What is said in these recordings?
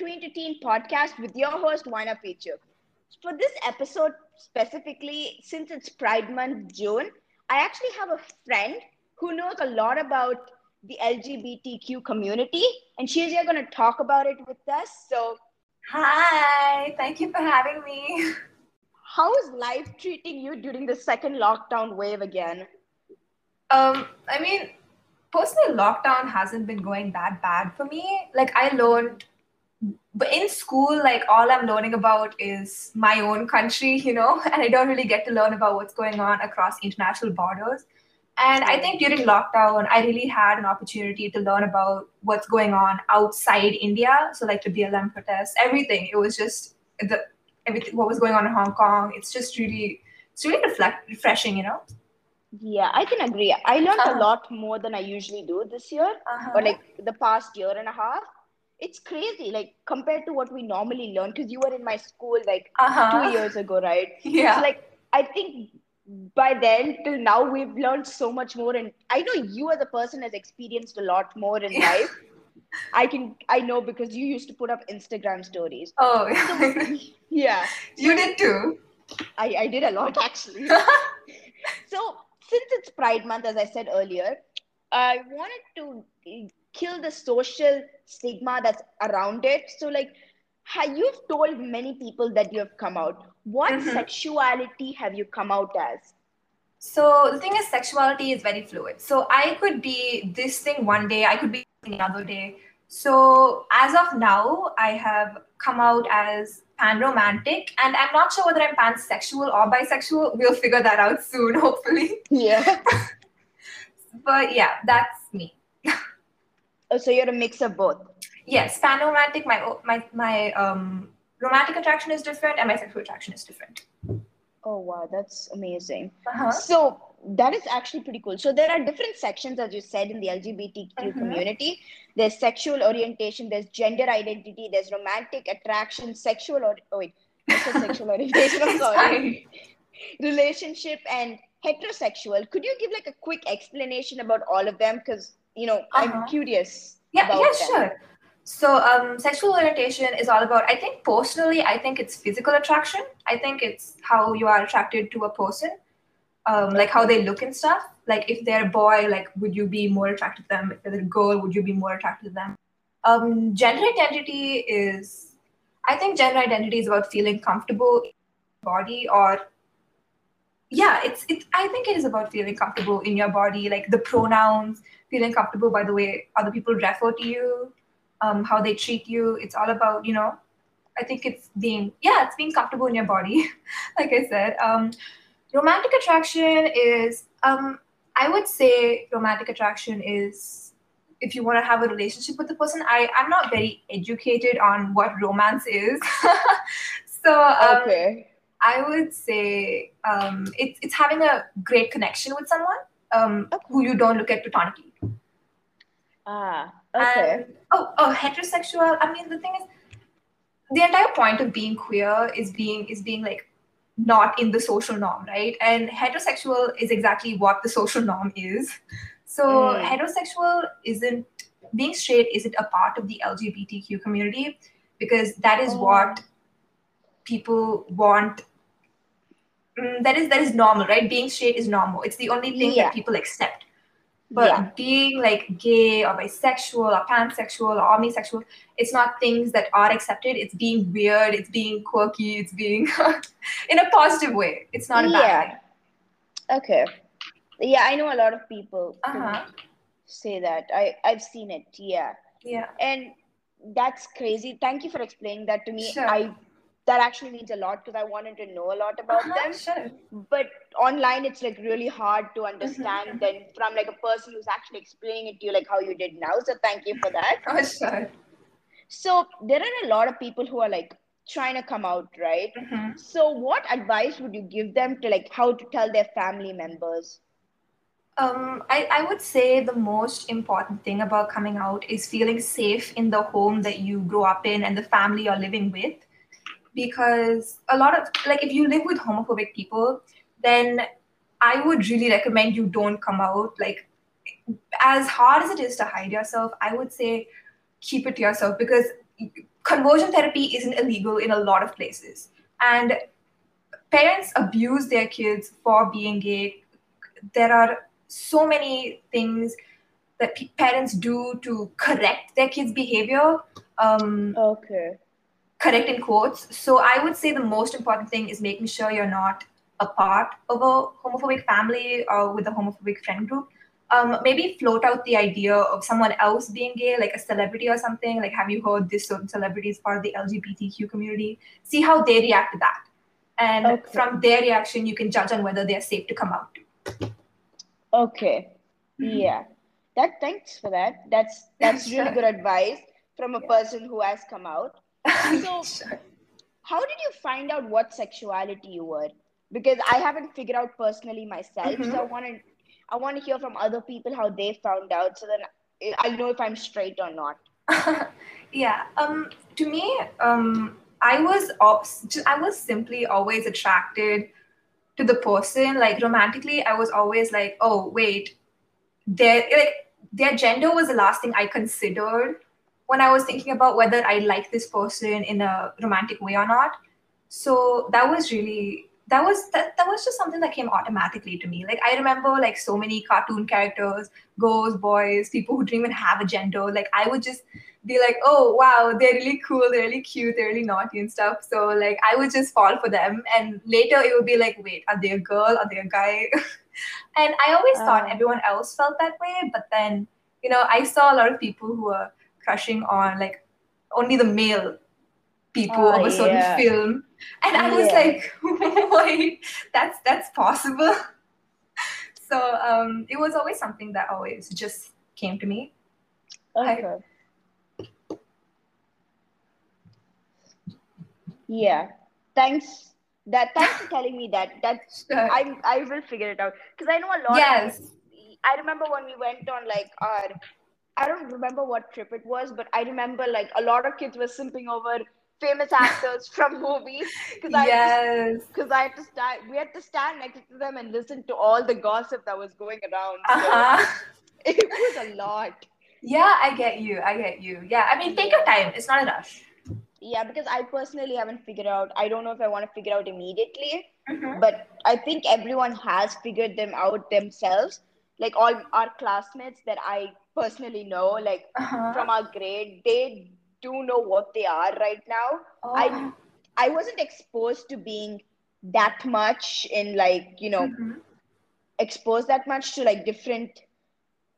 Tween to Teen podcast with your host, Waina Pichu. For this episode specifically, since it's Pride Month, June, I actually have a friend who knows a lot about the LGBTQ community, and she's here going to talk about it with us. So, hi, thank you for having me. How is life treating you during the second lockdown wave again? Um, I mean, personally, lockdown hasn't been going that bad for me. Like, I learned, but in school, like, all I'm learning about is my own country, you know, and I don't really get to learn about what's going on across international borders. And I think during lockdown, I really had an opportunity to learn about what's going on outside India. So, like the BLM protests, everything. It was just the everything, what was going on in Hong Kong. It's just really, it's really reflect, refreshing, you know. Yeah, I can agree. I learned uh-huh. a lot more than I usually do this year, uh-huh. or like the past year and a half. It's crazy, like compared to what we normally learn. Because you were in my school like uh-huh. two years ago, right? Yeah. So, like I think by then till now we've learned so much more, and I know you as a person has experienced a lot more in life. I can I know because you used to put up Instagram stories. Oh, so, yeah. You did too. I, I did a lot actually. so since it's Pride Month, as I said earlier, I wanted to kill the social stigma that's around it. So, like, you've told many people that you have come out. What mm-hmm. sexuality have you come out as? So the thing is, sexuality is very fluid. So I could be this thing one day, I could be the other day. So as of now, I have come out as pan-romantic, and I'm not sure whether I'm pansexual or bisexual. We'll figure that out soon, hopefully. Yeah. but yeah, that's me. Oh, so you're a mix of both. Yes, pan-romantic. My my my um romantic attraction is different, and my sexual attraction is different. Oh wow, that's amazing. Uh-huh. So that is actually pretty cool. So there are different sections, as you said, in the LGBTQ mm-hmm. community. There's sexual orientation, there's gender identity, there's romantic attraction, sexual or oh wait, sexual orientation. I'm sorry. Relationship and heterosexual. Could you give like a quick explanation about all of them? Because you know, uh-huh. I'm curious. Yeah, yeah, them. sure. So, um, sexual orientation is all about, I think personally, I think it's physical attraction. I think it's how you are attracted to a person, um, like how they look and stuff. Like if they're a boy, like would you be more attracted to them? If they're a girl, would you be more attracted to them? Um, gender identity is, I think gender identity is about feeling comfortable in your body or yeah, it's it. I think it is about feeling comfortable in your body, like the pronouns, feeling comfortable by the way other people refer to you, um, how they treat you. It's all about, you know, I think it's being, yeah, it's being comfortable in your body, like I said. Um, romantic attraction is, um, I would say romantic attraction is if you want to have a relationship with the person. I, I'm not very educated on what romance is. so, um, okay. I would say um, it's, it's having a great connection with someone um, okay. who you don't look at platonically. Ah, Okay. And, oh, oh, heterosexual. I mean, the thing is, the entire point of being queer is being is being like not in the social norm, right? And heterosexual is exactly what the social norm is. So mm. heterosexual isn't being straight isn't a part of the LGBTQ community because that is oh. what people want. Mm, that is that is normal, right? Being straight is normal. It's the only thing yeah. that people accept. But yeah. being like gay or bisexual or pansexual or omnisexual, it's not things that are accepted. It's being weird. It's being quirky. It's being in a positive way. It's not a bad thing. Okay. Yeah, I know a lot of people uh-huh. say that. I I've seen it. Yeah. Yeah. And that's crazy. Thank you for explaining that to me. Sure. I that actually means a lot because I wanted to know a lot about uh-huh, them. Sure. But online, it's like really hard to understand mm-hmm. than from like a person who's actually explaining it to you like how you did now. So thank you for that. Oh, sure. So there are a lot of people who are like trying to come out, right? Mm-hmm. So what advice would you give them to like how to tell their family members? Um, I, I would say the most important thing about coming out is feeling safe in the home that you grow up in and the family you're living with because a lot of like if you live with homophobic people then i would really recommend you don't come out like as hard as it is to hide yourself i would say keep it to yourself because conversion therapy isn't illegal in a lot of places. And parents abuse their kids for being gay. There are so many things that parents do to correct their kids' behavior. Um, Okay. Correct in quotes. So I would say the most important thing is making sure you're not a part of a homophobic family or with a homophobic friend group. Um, maybe float out the idea of someone else being gay, like a celebrity or something. Like, have you heard this certain celebrity is part of the LGBTQ community? See how they react to that. And Okay. from their reaction, you can judge on whether they're safe to come out. Okay. Mm-hmm. Yeah. That thanks for that. That's that's really good advice from a person who has come out. So Sure. how did you find out what sexuality you were? Because I haven't figured out personally myself. Mhm. So I want to I want to hear from other people how they found out so then I'll know if I'm straight or not. yeah. Um. To me, um, I was I was simply always attracted to the person. Like romantically, I was always like, oh wait, their like their gender was the last thing I considered when I was thinking about whether I like this person in a romantic way or not. So that was really that was that, that was just something that came automatically to me. Like I remember like so many cartoon characters, girls, boys, people who didn't even have a gender. Like I would just be like, oh wow, they're really cool, they're really cute, they're really naughty and stuff. So like I would just fall for them. And later it would be like, wait, are they a girl? Are they a guy? and I always thought Ah. everyone else felt that way, but then you know I saw a lot of people who were crushing on like only the male people Ah, of a certain yeah. film, and I was Yeah. like, wait, that's that's possible. so um, it was always something that always just came to me. I- Okay. Yeah. Thanks. That thanks for telling me that. That Sure. I I will figure it out because I know a lot. yes. Of, I remember when we went on like our. I don't remember what trip it was, but I remember like a lot of kids were simping over famous actors from movies because I Yes. because I had to stand. We had to stand next to them and listen to all the gossip that was going around. So Uh-huh. it was a lot. Yeah, I get you. I get you. Yeah, I mean, take your time. It's not a rush. Yeah, because I personally haven't figured out. I don't know if I want to figure out immediately, Mhm. but I think everyone has figured them out themselves. Like all our classmates that I personally know, like Uh-huh. from our grade, they do know what they are right now. Oh. I I wasn't exposed to being that much in like you know Mhm. exposed that much to like different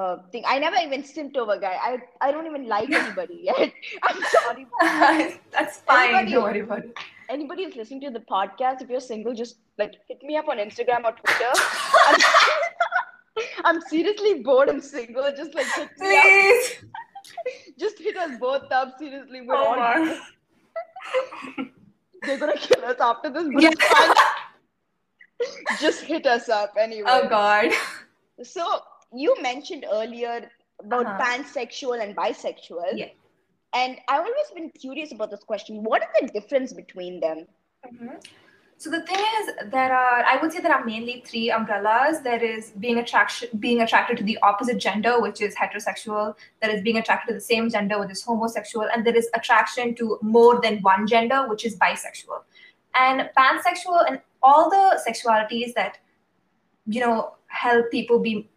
uh thing. I never even simped over guy. I I don't even like anybody yet. I'm sorry. That's fine. Everybody- Don't worry about it. anybody who's listening to the podcast, if you're single, just like hit me up on Instagram or Twitter. I'm, seriously bored and single. Just like hit. Please. Just hit us both up. Seriously, we're Oh all they're gonna kill us after this. Yeah. just hit us up anyway. Oh God. So you mentioned earlier about Uh-huh. pansexual and bisexual. Yeah. And I've always been curious about this question. What is the difference between them? Mhm. So the thing is, there are I would say there are mainly three umbrellas. There is being attraction, being attracted to the opposite gender, which is heterosexual. There is being attracted to the same gender, which is homosexual, and there is attraction to more than one gender, which is bisexual. And pansexual and all the sexualities that you know help people be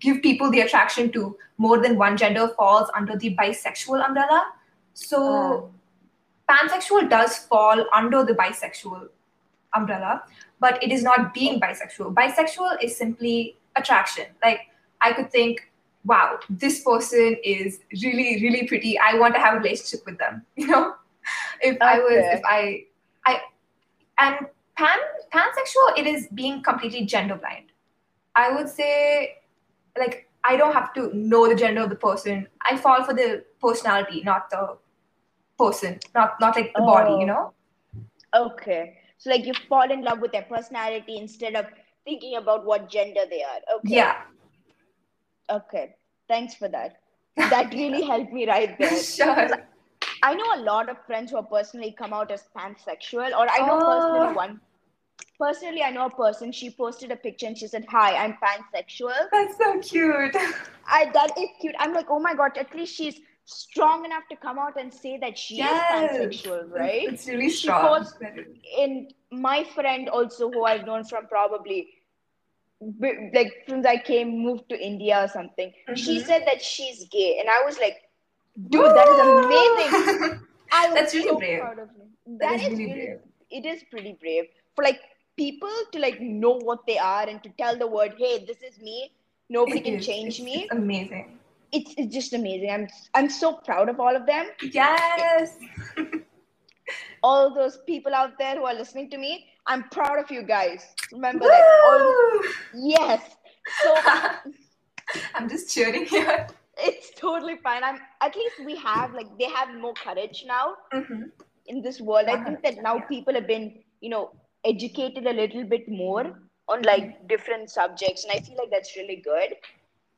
give people the attraction to more than one gender falls under the bisexual umbrella. So ah. Pansexual does fall under the bisexual umbrella, but it is not being bisexual. Bisexual is simply attraction. Like I could think, wow, this person is really, really pretty. I want to have a relationship with them. You know, if I was, if I, I, and pan pansexual, it is being completely gender blind. I would say, like I don't have to know the gender of the person. I fall for the personality, not the person, not not like the body, Oh. you know? Oh, okay. So like you fall in love with their personality instead of thinking about what gender they are. Okay. Yeah. Okay. Thanks for that. That really helped me right there. sure. I know a lot of friends who have personally come out as pansexual, or I know Oh. personally one. Personally, I know a person. She posted a picture and she said, "Hi, I'm pansexual." That's so cute. I that is cute. I'm like, oh my god, at least she's strong enough to come out and say that she Yes. is pansexual, right? It's really She strong. posts- and my friend also who I've known from probably like since I came moved to India or something. She Mhm. said that she's gay, and I was like, dude, that is amazing. I was That's really so brave. proud of you. That is is really really brave. it is pretty brave for like people to like know what they are and to tell the world, hey, this is me. Nobody It can is. change It's- me. It's amazing. It's, it's just amazing. I'm I'm so proud of all of them. Yes. All those people out there who are listening to me, I'm proud of you guys. Remember that. All, yes. So I'm just cheering here. it's totally fine. I'm at least we have like they have more courage now Mhm. in this world. I think that now people have been, you know, educated a little bit more on like different subjects, and I feel like that's really good.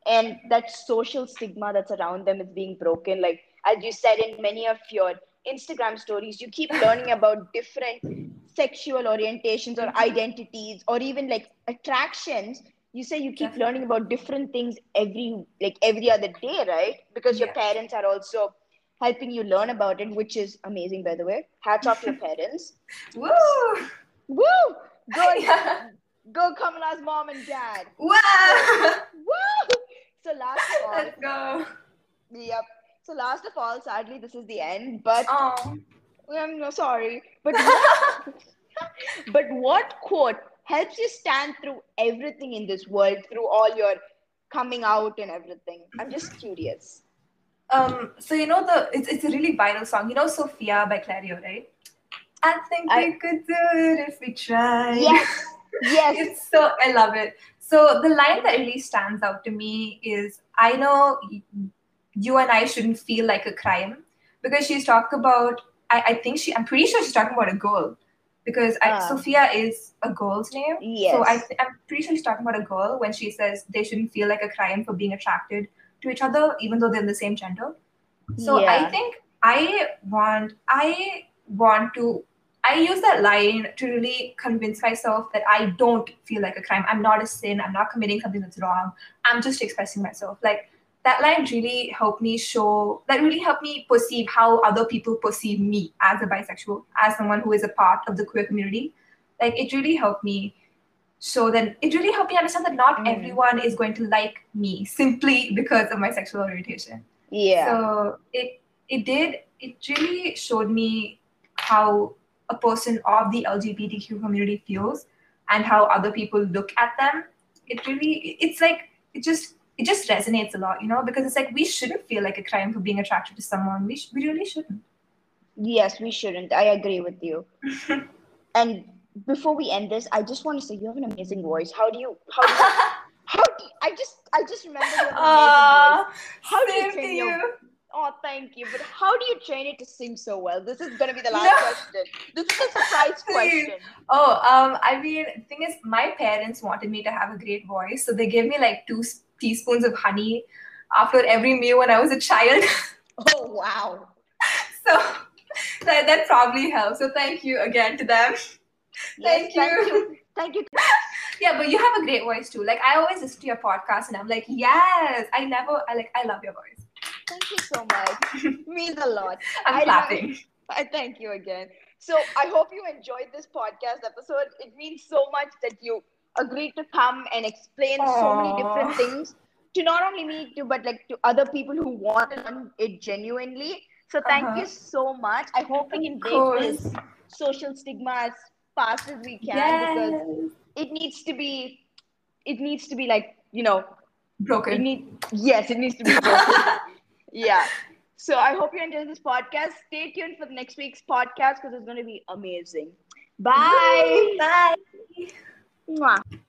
And that social stigma that's around them is being broken. Like as you said in many of your Instagram stories, you keep learning about different sexual orientations or identities or even like attractions. You say you keep Definitely. learning about different things every like every other day, right? Because your Yes. parents are also helping you learn about it, which is amazing, by the way. Hats off to your parents. Woo! Woo! Go, Yeah. go, Kamala's mom and dad. Wow! Woo! So last of all, Let's go. yep. So last of all, sadly, this is the end. But Oh. I'm no sorry. But but what quote helps you stand through everything in this world, through all your coming out and everything? I'm just curious. Um, so you know the it's it's a really viral song. You know Sofia by Clairo, right? I think I- we could do it if we try. Yes, yes. it's so I love it. So the line that really stands out to me is I know you and I shouldn't feel like a crime because she's talking about I, I think she I'm pretty sure she's talking about a girl because I, Ah. Sofia is a girl's name. Yes. So I th- I'm pretty sure she's talking about a girl when she says they shouldn't feel like a crime for being attracted to each other even though they're in the same gender. So I think I want I want to I use that line to really convince myself that I don't feel like a crime. I'm not a sin. I'm not committing something that's wrong. I'm just expressing myself. Like that line really helped me show that really helped me perceive how other people perceive me as a bisexual, as someone who is a part of the queer community. Like it really helped me show that it really helped me understand that not Mm. everyone is going to like me simply because of my sexual orientation. yeah. So it it did it really showed me how a person of the LGBTQ community feels and how other people look at them. It really it's like it just it just resonates a lot, you know, because it's like we shouldn't feel like a crime for being attracted to someone. We sh- we really shouldn't. Yes, we shouldn't. I agree with you. and before we end this, I just want to say you have an amazing voice. How do you? How do you, how do I just I just remember you an amazing voice. How do you train your? Oh, thank you. But how do you train it to sing so well? This is gonna be the last No. question. This is a surprise question. Oh, um, I mean, thing is, my parents wanted me to have a great voice, so they gave me like two teaspoons of honey after every meal when I was a child. Oh wow. so that, that probably helps. So thank you again to them. Yes, Thank thank you. you. Thank you. Yeah, but you have a great voice too. Like I always listen to your podcast, and I'm like, yes, I never, I like, I love your voice. Thank you so much. Means a lot. I'm I clapping. I thank you again. So I hope you enjoyed this podcast episode. It means so much that you agreed to come and explain so many different things to not only me to but like to other people who want to learn it genuinely. So thank Uh-huh. you so much. I hope we can break this social stigma as fast as we can because it needs to be it needs to be like you know it Broken. need yes it needs to be broken. Yeah. So i hope you enjoyed this podcast. Stay tuned for the next week's podcast because it's going to be amazing. Bye. Bye. Mwah.